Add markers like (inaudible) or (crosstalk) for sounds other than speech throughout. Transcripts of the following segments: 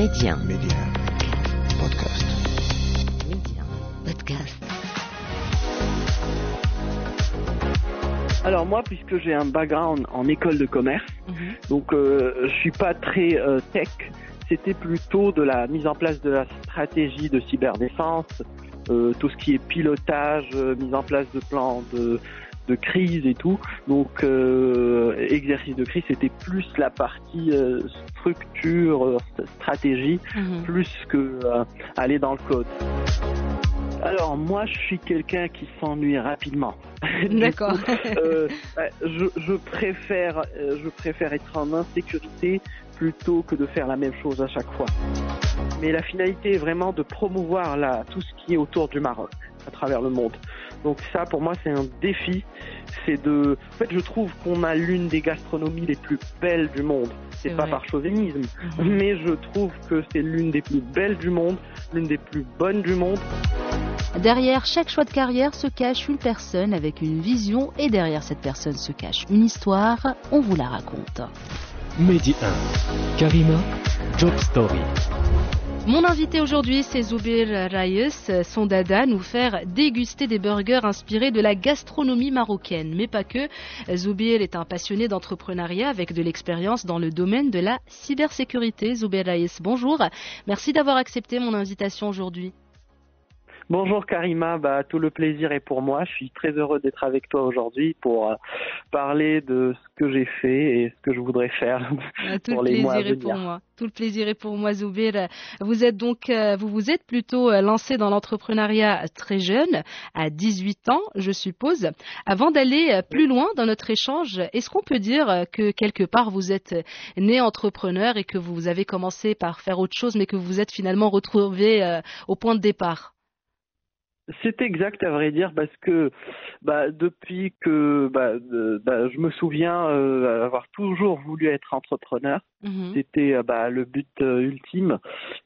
Média. Média. Podcast. Média. Podcast. Alors moi, puisque j'ai un background en école de commerce, Mhm. donc euh, je suis pas très euh, tech. C'était plutôt de la mise en place de la stratégie de cyberdéfense, euh, tout ce qui est pilotage, euh, mise en place de plans de, de crise et tout. Donc euh, exercice de crise, c'était plus la partie euh, structure, euh, stratégie, Mhm. plus que aller dans le code. Alors moi, je suis quelqu'un qui s'ennuie rapidement. (laughs) D'accord. euh, ouais, je, je préfère, je préfère être en insécurité plutôt que de faire la même chose à chaque fois. Mais la finalité est vraiment de promouvoir la, tout ce qui est autour du Maroc à travers le monde. Donc ça, pour moi, c'est un défi. C'est de, en fait, je trouve qu'on a l'une des gastronomies les plus belles du monde. C'est pas vrai. par chauvinisme, Mhm. mais je trouve que c'est l'une des plus belles du monde, l'une des plus bonnes du monde. Derrière chaque choix de carrière se cache une personne avec une vision et derrière cette personne se cache une histoire. On vous la raconte. Mehdi 1. Karima, Job Story. Mon invité aujourd'hui, c'est Zoubir Rayes. Son dada, nous faire déguster des burgers inspirés de la gastronomie marocaine. Mais pas que. Zoubir est un passionné d'entrepreneuriat avec de l'expérience dans le domaine de la cybersécurité. Zoubir Rayes, bonjour. Merci d'avoir accepté mon invitation aujourd'hui. Bonjour Karima, bah, tout le plaisir est pour moi. Je suis très heureux d'être avec toi aujourd'hui pour euh, parler de ce que j'ai fait et ce que je voudrais faire (laughs) Euh, Tout pour le les mois à plaisir est pour moi. Tout le plaisir est pour moi, Zoubir. Vous êtes donc, euh, vous vous êtes plutôt lancé dans l'entrepreneuriat très jeune, à 18 ans, je suppose. Avant d'aller plus loin dans notre échange, est-ce qu'on peut dire que quelque part vous êtes né entrepreneur et que vous avez commencé par faire autre chose, mais que vous vous êtes finalement retrouvé euh, au point de départ? C'est exact à vrai dire parce que bah, depuis que bah, de- bah, je me souviens euh, avoir toujours voulu être entrepreneur. Mhm. C'était euh, bah, le but euh, ultime.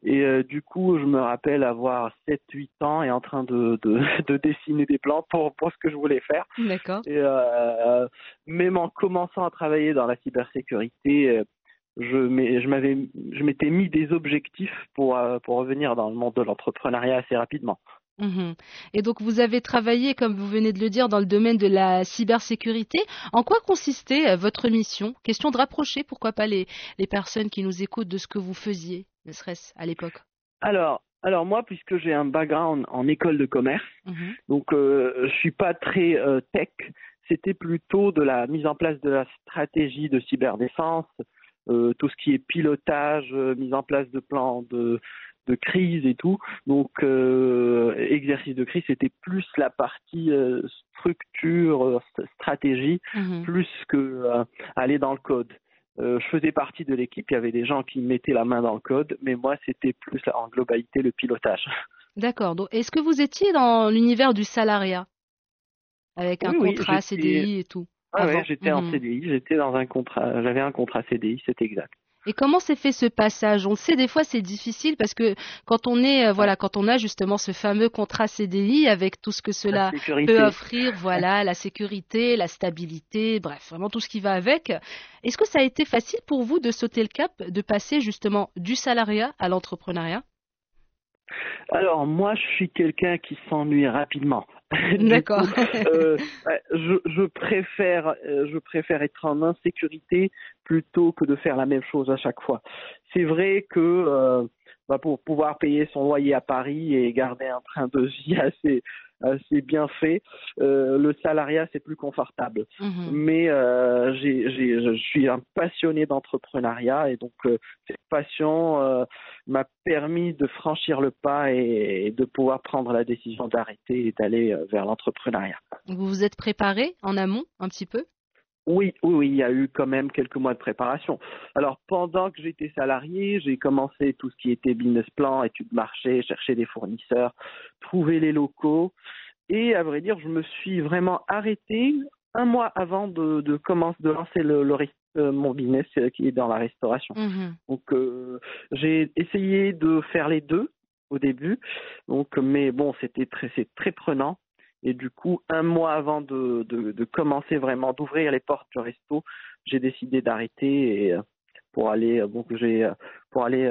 Et euh, du coup, je me rappelle avoir 7-8 ans et en train de, de, (laughs) de dessiner des plans pour, pour ce que je voulais faire. D'accord. Et euh, même en commençant à travailler dans la cybersécurité, je m'étais mis des objectifs pour pour revenir dans le monde de l'entrepreneuriat assez rapidement. Mhm. Et donc vous avez travaillé, comme vous venez de le dire, dans le domaine de la cybersécurité. En quoi consistait euh, votre mission? Question de rapprocher, pourquoi pas, les, les personnes qui nous écoutent de ce que vous faisiez, ne serait-ce à l'époque? Alors, alors moi, puisque j'ai un background en école de commerce, Mhm. donc euh, je suis pas très euh, tech. C'était plutôt de la mise en place de la stratégie de cyberdéfense, euh, tout ce qui est pilotage, mise en place de plans de de crise et tout. Donc euh, exercice de crise, c'était plus la partie euh, structure, euh, st- stratégie, Mhm. plus que aller dans le code. Euh, je faisais partie de l'équipe, il y avait des gens qui mettaient la main dans le code, mais moi c'était plus en globalité le pilotage. D'accord. Donc est-ce que vous étiez dans l'univers du salariat? Avec un Oui, oui, contrat CDI et tout Ah ouais, avant j'étais en Mhm. CDI, j'étais dans un contrat, j'avais un contrat CDI, c'est exact. Et comment s'est fait ce passage? On le sait, des fois c'est difficile parce que quand on est, euh, voilà, quand on a justement ce fameux contrat CDI avec tout ce que cela peut offrir, voilà, la sécurité, la stabilité, bref, vraiment tout ce qui va avec. Est-ce que ça a été facile pour vous de sauter le cap, de passer justement du salariat à l'entrepreneuriat? Alors moi, je suis quelqu'un qui s'ennuie rapidement. (laughs) D'accord. euh, je, je préfère, euh, je préfère être en insécurité plutôt que de faire la même chose à chaque fois. C'est vrai que euh, bah, pour pouvoir payer son loyer à Paris et garder un train de vie (laughs) assez, assez bien fait, euh, le salariat c'est plus confortable. Mhm. mais euh, je suis un passionné d'entrepreneuriat et donc euh, cette passion m'a permis de franchir le pas et, et de pouvoir prendre la décision d'arrêter et d'aller vers l'entrepreneuriat. Vous vous êtes préparé en amont un petit peu? Oui, oui, oui, il y a eu quand même quelques mois de préparation. Alors pendant que j'étais salarié, j'ai commencé tout ce qui était business plan, études marché, chercher des fournisseurs, trouver les locaux. Et à vrai dire, je me suis vraiment arrêté un mois avant de, de commencer de lancer le, euh, mon business euh, qui est dans la restauration. Mhm. Donc euh, j'ai essayé de faire les deux au début. Donc mais bon, c'était très c'est très prenant. Et du coup, un mois avant de, de, de commencer vraiment d'ouvrir les portes du resto, j'ai décidé d'arrêter et euh, pour aller donc j'ai pour aller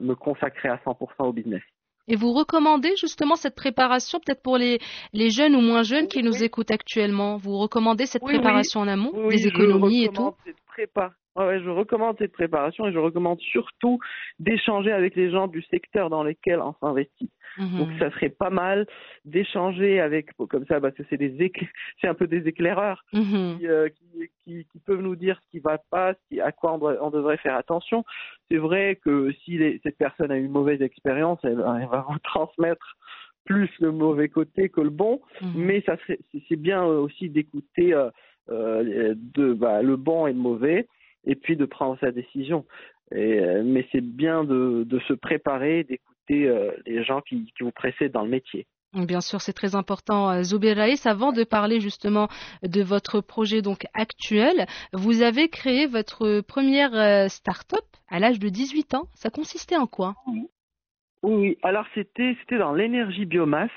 me consacrer à 100% au business. Et vous recommandez justement cette préparation, peut-être pour les, les jeunes ou moins jeunes qui nous écoutent actuellement? Vous recommandez cette préparation en amont, oui, des économies et tout? cette prépa ouais, je recommande cette préparation et je recommande surtout d'échanger avec les gens du secteur dans lesquels on s'investit. Mhm. Donc ça serait pas mal d'échanger avec comme ça parce que c'est des (laughs) c'est un peu des éclaireurs Mhm. qui, euh, qui, qui, qui peuvent nous dire ce qui va pas, ce qui, à quoi on, doit- on devrait faire attention. C'est vrai que si les- cette personne a une mauvaise expérience, elle, elle va (laughs) vous transmettre plus le mauvais côté que le bon, Mhm. mais ça serait, c'est bien aussi d'écouter euh, euh, de bah, le bon et le mauvais, et puis de prendre sa décision. Et, euh, mais c'est bien de, de se préparer, d'écouter euh, les gens qui, qui vous précèdent dans le métier. Bien sûr, c'est très important. Euh, Zubair Raïs, avant de parler justement de votre projet donc actuel, vous avez créé votre première start-up à l'âge de 18 ans. Ça consistait en quoi? Oui, oui. Alors c'était c'était dans l'énergie biomasse.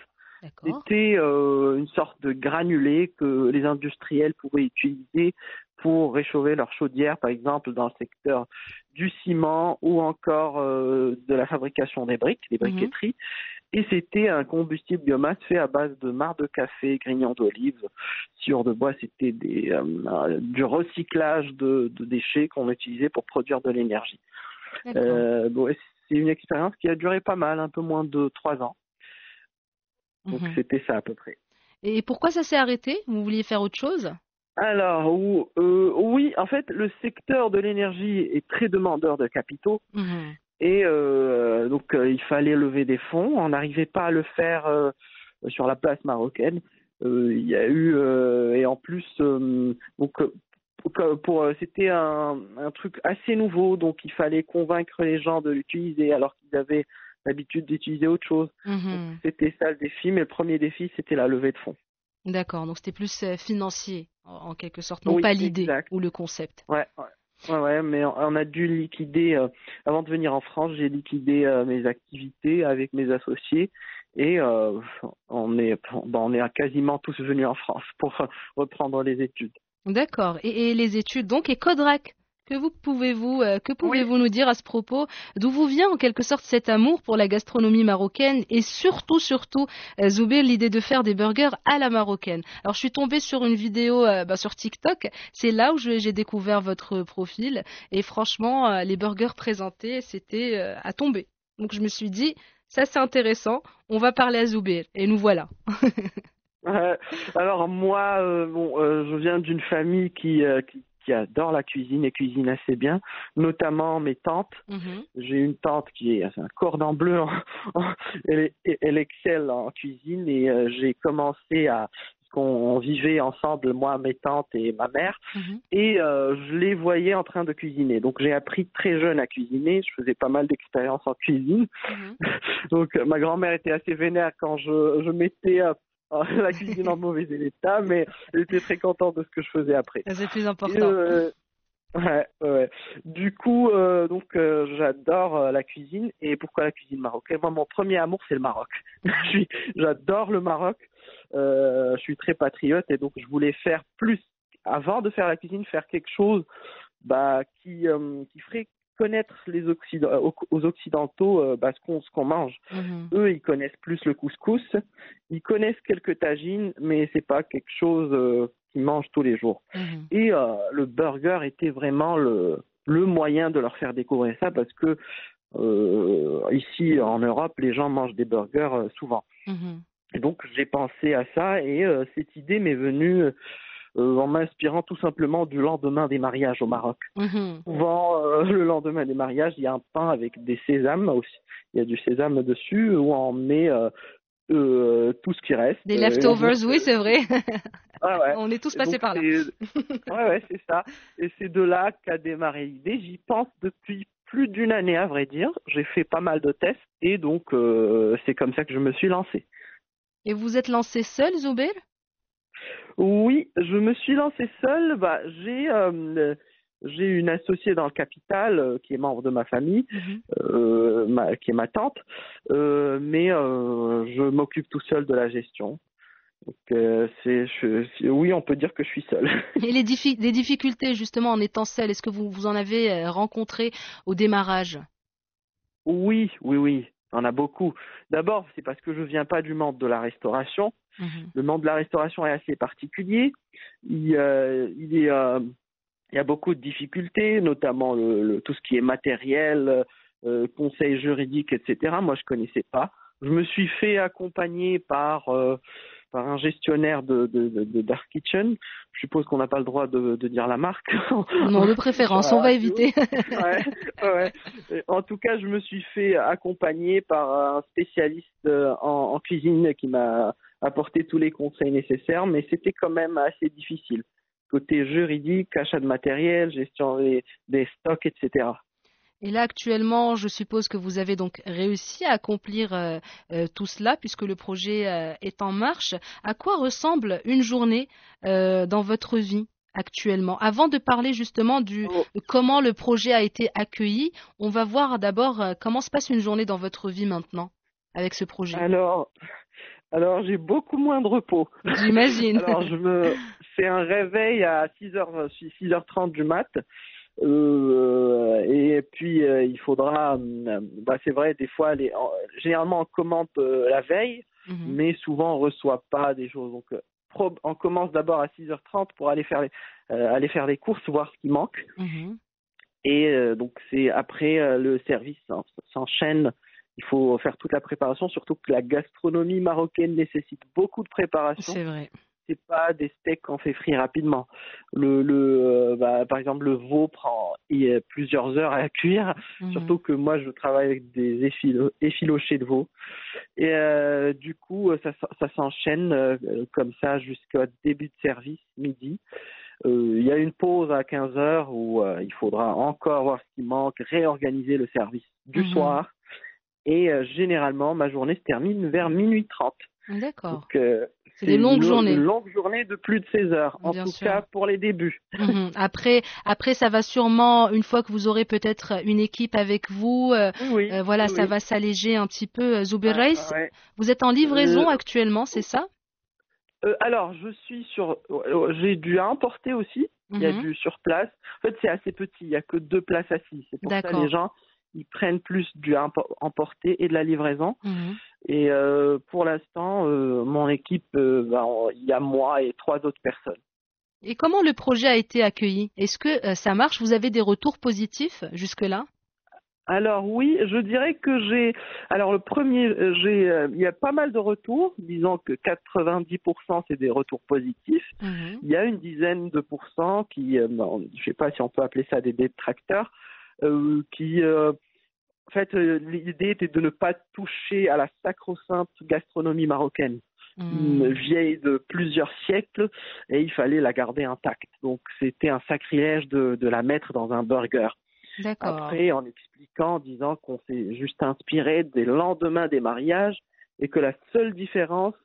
C'était euh, une sorte de granulé que les industriels pourraient utiliser pour réchauffer leur chaudière, par exemple dans le secteur du ciment ou encore euh, de la fabrication des briques, des Mhm. briqueteries. Et c'était un combustible biomasse fait à base de marc de café, grignon d'olive, sciure de bois. C'était des, euh, du recyclage de, de déchets qu'on utilisait pour produire de l'énergie. Euh, bon, c'est une expérience qui a duré pas mal, un peu moins de trois ans. Donc Mhm. c'était ça à peu près. Et pourquoi ça s'est arrêté? Vous vouliez faire autre chose? Alors euh, oui, en fait, le secteur de l'énergie est très demandeur de capitaux et euh, donc euh, il fallait lever des fonds. On n'arrivait pas à le faire euh, sur la place marocaine. Il y a eu et en plus donc pour, pour- c'était un, un truc assez nouveau, donc il fallait convaincre les gens de l'utiliser alors qu'ils avaient l'habitude d'utiliser autre chose. Mhm. C'était ça le défi, mais le premier défi c'était la levée de fonds. D'accord, donc c'était plus euh, financier en, quelque sorte, non Oui, pas l'idée ou le concept. Ouais, ouais, ouais, ouais, mais on a dû liquider, euh, avant de venir en France, j'ai liquidé euh, mes activités avec mes associés et euh, on est on est quasiment tous venus en France pour reprendre les études. D'accord. Et, et les études donc et Codrac? Que vous pouvez-vous euh, que pouvez-vous nous dire à ce propos D'où vous vient en quelque sorte cet amour pour la gastronomie marocaine et surtout surtout euh, Zubair l'idée de faire des burgers à la marocaine? Alors je suis tombée sur une vidéo euh, bah, sur TikTok, c'est là où j'ai découvert votre profil et franchement euh, les burgers présentés c'était euh, à tomber. Donc je me suis dit ça c'est intéressant, on va parler à Zubair et nous voilà. (laughs) Alors moi, bon, je viens d'une famille qui, qui qui adore la cuisine et cuisine assez bien, notamment mes tantes. Mhm. J'ai une tante qui est un cordon bleu, en- en- elle, excelle en cuisine et euh, j'ai commencé à qu'on on vivait ensemble moi, mes tantes et ma mère Mhm. et euh, je les voyais en train de cuisiner. Donc j'ai appris très jeune à cuisiner. Je faisais pas mal d'expériences en cuisine. Mhm. (laughs) Donc euh, ma grand-mère était assez vénère quand je, je mettais euh, la (laughs) cuisine en mauvais état, mais elle était très contente de ce que je faisais après. C'est plus Et, important. euh, (laughs) ouais, ouais. Du coup, euh, donc euh, j'adore la cuisine. Et pourquoi la cuisine marocaine? Moi, mon premier amour, c'est le Maroc. (laughs) J'adore le Maroc. Je suis très patriote et donc je voulais faire plus. Avant de faire la cuisine, faire quelque chose bah, qui, qui ferait connaître les aux, aux Occidentaux euh, bah, ce qu'on mange. Mhm. Eux, ils connaissent plus le couscous, ils connaissent quelques tagines, mais c'est pas quelque chose euh, qu'ils mangent tous les jours. Mhm. Et euh, le burger était vraiment le, le moyen de leur faire découvrir ça parce que euh, ici en Europe, les gens mangent des burgers euh, souvent. Mhm. Et donc j'ai pensé à ça et euh, cette idée m'est venue euh, en m'inspirant tout simplement du lendemain des mariages au Maroc. Souvent, euh, (laughs) le lendemain des mariages, il y a un pain avec des sésames aussi. Il y a du sésame dessus où on met euh, tout ce qui reste. Des leftovers, oui, c'est vrai. (laughs) Ah ouais. On est tous passés donc, par là. (laughs) ouais, ouais, c'est ça. Et c'est de là qu'a démarré l'idée. J'y pense depuis plus d'une année, à vrai dire. J'ai fait pas mal de tests et donc euh, c'est comme ça que je me suis lancé. Et vous êtes lancé seul, Zubair Oui, je me suis lancé seul. Bah, j'ai euh, j'ai une associée dans le capital euh, qui est membre de ma famille, euh, ma- qui est ma tante, euh, mais euh, je m'occupe tout seul de la gestion. Donc, euh, c'est, je- c'est- oui, on peut dire que je suis seul. (laughs) Et les, diffi- les difficultés justement en étant seul, est-ce que vous, vous en avez euh, rencontré au démarrage? Oui, oui, oui, il y en a beaucoup. D'abord, c'est parce que je viens pas du monde de la restauration. Mhm. Le monde de la restauration est assez particulier. Il, euh, il, est, euh, il y a beaucoup de difficultés, notamment le, le- tout ce qui est matériel, euh, conseil juridique, etc. Moi, je connaissais pas. Je me suis fait accompagner par par un gestionnaire de, de, de, de Dark Kitchen. Je suppose qu'on n'a pas le droit de, dire la marque. Non, de (laughs) préférence, on va éviter. ouais, ouais. En tout cas, je me suis fait accompagner par un spécialiste euh, en, en cuisine qui m'a apporté tous les conseils nécessaires, mais c'était quand même assez difficile. Côté juridique, achat de matériel, gestion des, des stocks, etc. Et là, actuellement, je suppose que vous avez donc réussi à accomplir euh, euh, tout cela puisque le projet euh, est en marche. À quoi ressemble une journée euh, dans votre vie actuellement? Avant de parler justement du Oh. de comment le projet a été accueilli, on va voir d'abord euh, comment se passe une journée dans votre vie maintenant avec ce projet. Alors, alors j'ai beaucoup moins de repos. J'imagine. (laughs) Alors je me fais un réveil à 6h 6h30 du mat. Euh, et puis euh, il faudra euh, bah c'est vrai des fois les, en- généralement on commente euh, la veille Mhm. mais souvent on reçoit pas des choses donc euh, pro- on commence d'abord à 6h30 pour aller faire les euh, aller faire les courses voir ce qui manque Mhm. et euh, donc c'est après euh, le service s'en- s'enchaîne il faut faire toute la préparation surtout que la gastronomie marocaine nécessite beaucoup de préparation C'est vrai. C'est pas des steaks qu'on fait frire rapidement. Le, le, euh, bah, par exemple, le veau prend plusieurs heures à cuire. Mhm. Surtout que moi, je travaille avec des effilo- effilochés de veau. Et euh, du coup, ça, s- ça s'enchaîne euh, comme ça jusqu'au début de service, midi. Euh, Il y a une pause à 15 heures où euh, il faudra encore voir ce qui manque, réorganiser le service du Mhm. soir. Et euh, généralement, ma journée se termine vers minuit 30. D'accord. Donc, euh, C'est des longues une, journées. Une longue journée de plus de 16 heures, en Bien tout sûr. cas pour les débuts. Mhm. Après, après, ça va sûrement, une fois que vous aurez peut-être une équipe avec vous, euh, Oui, euh, voilà, oui, ça va s'alléger un petit peu. Euh, Zuber Ah, ouais. vous êtes en livraison Euh, actuellement, c'est ça? Alors, je suis sur. J'ai dû importer aussi. Il y a Mhm. du sur place. En fait, c'est assez petit. Il y a que deux places assises. C'est pour ça les gens ils prennent plus du emporté et de la livraison. Mhm. Et euh, pour l'instant, euh, mon équipe, euh, ben, il y a moi et trois autres personnes. Et comment le projet a été accueilli? Est-ce que ça marche? Vous avez des retours positifs jusque-là? Alors oui, je dirais que j'ai. Alors le premier, j'ai. euh, Il y a pas mal de retours. Disons que 90% c'est des retours positifs. Mhm. Il y a une dizaine de pourcents qui, euh, bon, je sais pas si on peut appeler ça des détracteurs, euh, qui, en fait, euh, l'idée était de ne pas toucher à la sacro-sainte gastronomie marocaine, Mhm. vieille de plusieurs siècles, et il fallait la garder intacte. Donc c'était un sacrilège de, de la mettre dans un burger. Après, en expliquant, en disant qu'on s'est juste inspiré des lendemains des mariages et que la seule différence,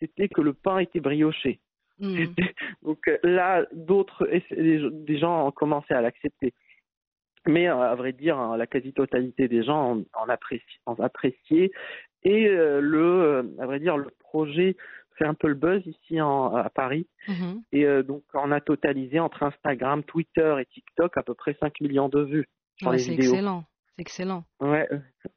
c'était que le pain était brioché. Mhm. (laughs) Donc euh, là, d'autres, des gens ont commencé à l'accepter. Mais euh, à vrai dire, hein, la quasi-totalité des gens en, en, appréci- en apprécié. Et euh, le, euh, à vrai dire, le projet fait un peu le buzz ici en, à Paris. Mhm. Et euh, donc, on a totalisé entre Instagram, Twitter et TikTok à peu près 5 millions de vues sur Ouais, les c'est vidéos. excellent. C'est excellent. Ouais,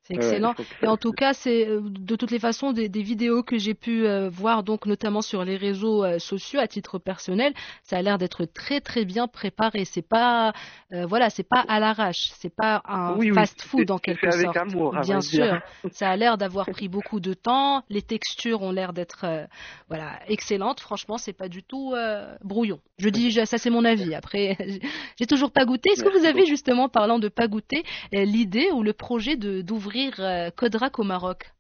C'est excellent. Et en tout cas, c'est euh, de toutes les façons des, des vidéos que j'ai pu euh, voir, donc notamment sur les réseaux euh, sociaux à titre personnel, ça a l'air d'être très très bien préparé. C'est pas, euh, voilà, c'est pas à l'arrache, c'est pas un Oui, fast-food en quelque fait avec sorte. amour, à bien sûr, ça a l'air d'avoir pris beaucoup de temps. Les textures ont l'air d'être, voilà, excellentes. Franchement, c'est pas du tout brouillon. Je dis, ça c'est mon avis. Après, (laughs) j'ai toujours pas goûté. Est-ce que vous avez justement, parlant de pas goûter, euh, l'idée ou le projet de d'ouvrir euh, Kodrak au Maroc?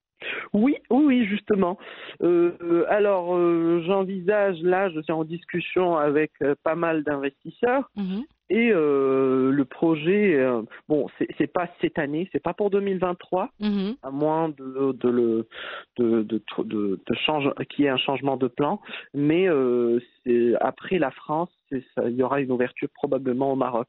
Oui, oui, justement. Euh, euh, alors, euh, j'envisage, là, je suis en discussion avec euh, pas mal d'investisseurs Mhm. Et euh, le projet, euh, bon, c'est pas cette année, c'est pas pour 2023, Mhm. à moins de, de le de, de, de, de change, qu'il y ait un changement de plan, mais euh, après la France, il y aura une ouverture probablement au Maroc.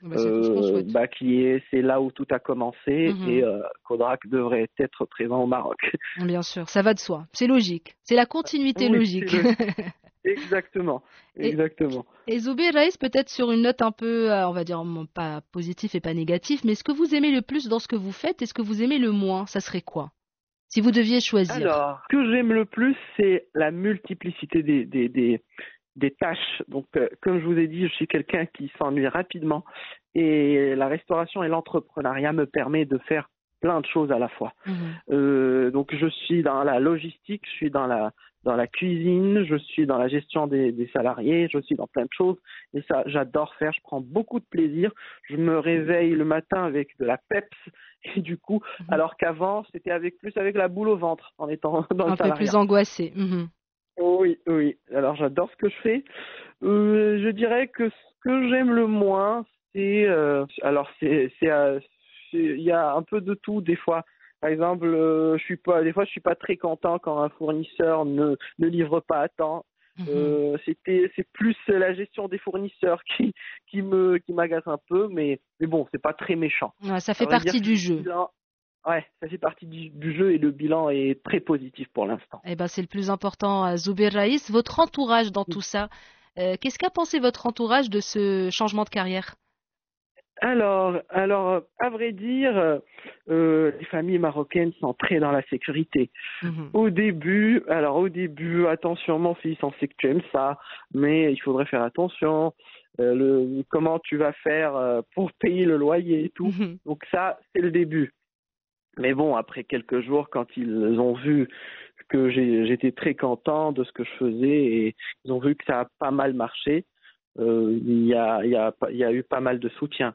Bah, c'est euh, bah, qui est c'est là où tout a commencé Mhm. et Kodrak devrait être présent au Maroc. Bien sûr, ça va de soi. C'est logique. C'est la continuité Oui, logique. (laughs) Exactement, Et- exactement. Et Zoubir Raïs, peut-être sur une note un peu, euh, on va dire, pas positive et pas négative, mais ce que vous aimez le plus dans ce que vous faites et ce que vous aimez le moins, ça serait quoi? Si vous deviez choisir. Alors, ce que j'aime le plus, c'est la multiplicité des, des, des, des tâches. Donc, euh, comme je vous ai dit, je suis quelqu'un qui s'ennuie rapidement et la restauration et l'entrepreneuriat me permet de faire plein de choses à la fois. Mhm. Euh, donc, je suis dans la logistique, je suis dans la dans la cuisine, je suis dans la gestion des, des salariés, je suis dans plein de choses et ça, j'adore faire. Je prends beaucoup de plaisir. Je me réveille le matin avec de la peps (laughs) et du coup, Mhm. alors qu'avant, c'était avec plus avec la boule au ventre en étant (laughs) dans le un peu salariat. plus angoissé. Mhm. Oui, oui. Alors j'adore ce que je fais. Euh, je dirais que ce que j'aime le moins, c'est euh, alors c'est c'est- il y a un peu de tout des fois. Par exemple, euh, je suis pas des fois je suis pas très content quand un fournisseur ne ne livre pas à temps. Mhm. Euh, c'était c'est plus la gestion des fournisseurs qui qui me qui m'agace un peu, mais mais bon c'est pas très méchant. Ouais, ça fait partie du jeu. bilan- ouais, ça fait partie du, du jeu et le bilan est très positif pour l'instant. Eh ben, c'est le plus important, euh, Zoubir Raïs. Votre entourage dans tout ça, euh, qu'est-ce qu'a pensé votre entourage de ce changement de carrière? Alors, alors, à vrai dire, euh, les familles marocaines sont très dans la sécurité. Mhm. Au début, alors au début, attention mon fils, on sait que tu aimes ça, mais il faudrait faire attention. Euh, le, comment tu vas faire euh, pour payer le loyer et tout. Mhm. Donc ça, c'est le début. Mais bon, après quelques jours, quand ils ont vu que j'étais très content de ce que je faisais et ils ont vu que ça a pas mal marché, il, y a, il, y a, y a eu pas mal de soutien.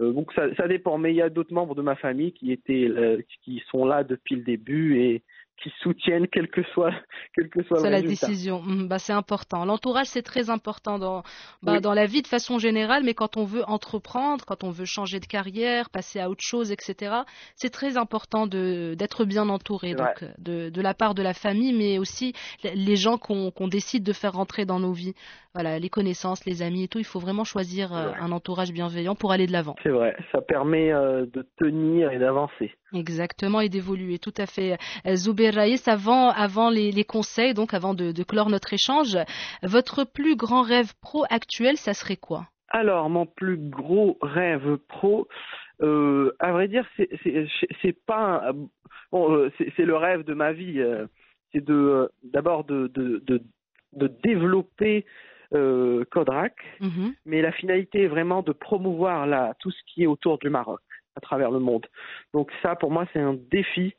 Euh, donc ça, ça dépend, mais il y a d'autres membres de ma famille qui étaient, euh, qui sont là depuis le début et qui soutiennent quel que soit, (laughs) quel que soit le la résultat. décision. Mhm, bah, c'est important. L'entourage, c'est très important dans, bah, Oui. dans la vie de façon générale, mais quand on veut entreprendre, quand on veut changer de carrière, passer à autre chose, etc., c'est très important de, d'être bien entouré. Donc, euh, de, de la part de la famille, mais aussi les gens qu'on, qu'on décide de faire rentrer dans nos vies. Voilà, les connaissances, les amis et tout. Il faut vraiment choisir euh, Ouais. un entourage bienveillant pour aller de l'avant. C'est vrai, ça permet euh, de tenir et d'avancer. Exactement, et d'évoluer, tout à fait. Euh, Zouber Raïs, avant, avant les, les conseils, donc avant de, de clore notre échange, votre plus grand rêve pro actuel, ça serait quoi? Alors, mon plus gros rêve pro, euh, à vrai dire, c'est c'est c'est pas bon, c'est c'est le rêve de ma vie. euh, c'est de d'abord de, de de de développer euh, Kodrak, Mhm. mais la finalité est vraiment de promouvoir la, tout ce qui est autour du Maroc à travers le monde. Donc ça, pour moi, c'est un défi.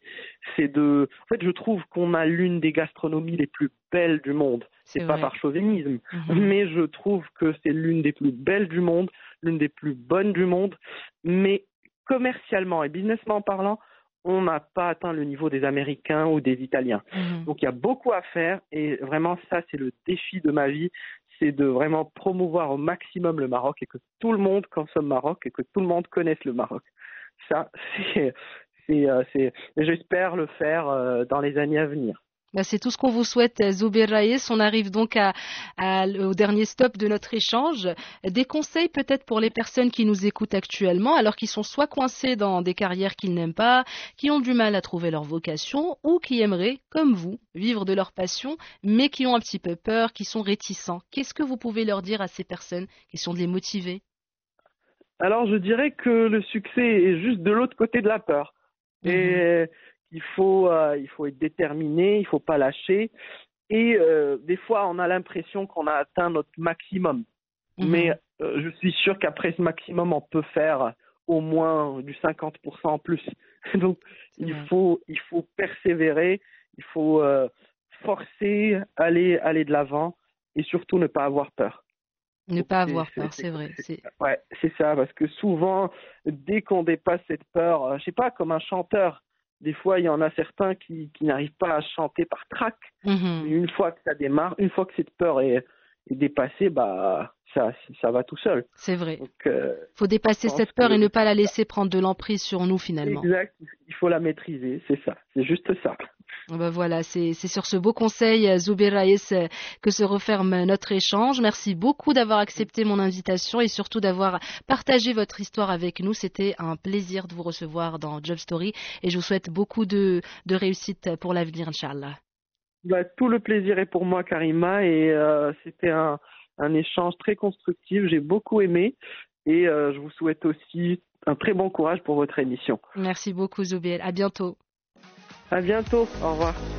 C'est de, en fait, je trouve qu'on a l'une des gastronomies les plus belles du monde. C'est pas par chauvinisme, Mhm. mais je trouve que c'est l'une des plus belles du monde, l'une des plus bonnes du monde, mais commercialement et businessment parlant, on n'a pas atteint le niveau des Américains ou des Italiens. Mhm. Donc il y a beaucoup à faire et vraiment ça c'est le défi de ma vie, c'est de vraiment promouvoir au maximum le Maroc et que tout le monde consomme Maroc et que tout le monde connaisse le Maroc. Ça (laughs) c'est c'est euh, c'est j'espère le faire euh, dans les années à venir. Bah, c'est tout ce qu'on vous souhaite, euh, Zouber Raïs. On arrive donc à, à- au dernier stop de notre échange. Des conseils peut-être pour les personnes qui nous écoutent actuellement, alors qu'ils sont soit coincés dans des carrières qu'ils n'aiment pas, qui ont du mal à trouver leur vocation, ou qui aimeraient, comme vous, vivre de leur passion, mais qui ont un petit peu peur, qui sont réticents. Qu'est-ce que vous pouvez leur dire à ces personnes Question de les motiver. Alors je dirais que le succès est juste de l'autre côté de la peur. Et il faut euh, il faut être déterminé, il faut pas lâcher. Et euh, des fois on a l'impression qu'on a atteint notre maximum. Mhm. Mais euh, je suis sûr qu'après ce maximum, on peut faire au moins du 50% en plus. (laughs) Donc, il vrai. faut, il faut persévérer, il faut forcer, aller, aller de l'avant et surtout ne pas avoir peur. Ne pas avoir peur, c'est- vrai. C'est- Ouais, c'est ça, parce que souvent, dès qu'on dépasse cette peur, je sais pas, comme un chanteur, des fois, il y en a certains qui, qui n'arrivent pas à chanter par trac. Mhm. Une fois que ça démarre, une fois que cette peur est, est dépassée, bah ça, ça va tout seul. C'est vrai. Donc, euh, faut dépasser cette peur que- et ne pas la laisser prendre de l'emprise sur nous finalement. exact, il faut la maîtriser, c'est ça, c'est juste ça. Ben voilà, c'est sur ce beau conseil, euh, Zoubir Raïs, euh, que se referme notre échange. Merci beaucoup d'avoir accepté mon invitation et surtout d'avoir partagé votre histoire avec nous. C'était un plaisir de vous recevoir dans Job Story et je vous souhaite beaucoup de, de réussite pour l'avenir, Inch'Allah. Bah, tout le plaisir est pour moi, Karima, et euh, c'était un, un échange très constructif. J'ai beaucoup aimé, et euh, je vous souhaite aussi un très bon courage pour votre émission. Merci beaucoup, Zoubir. À bientôt. À bientôt. Au revoir.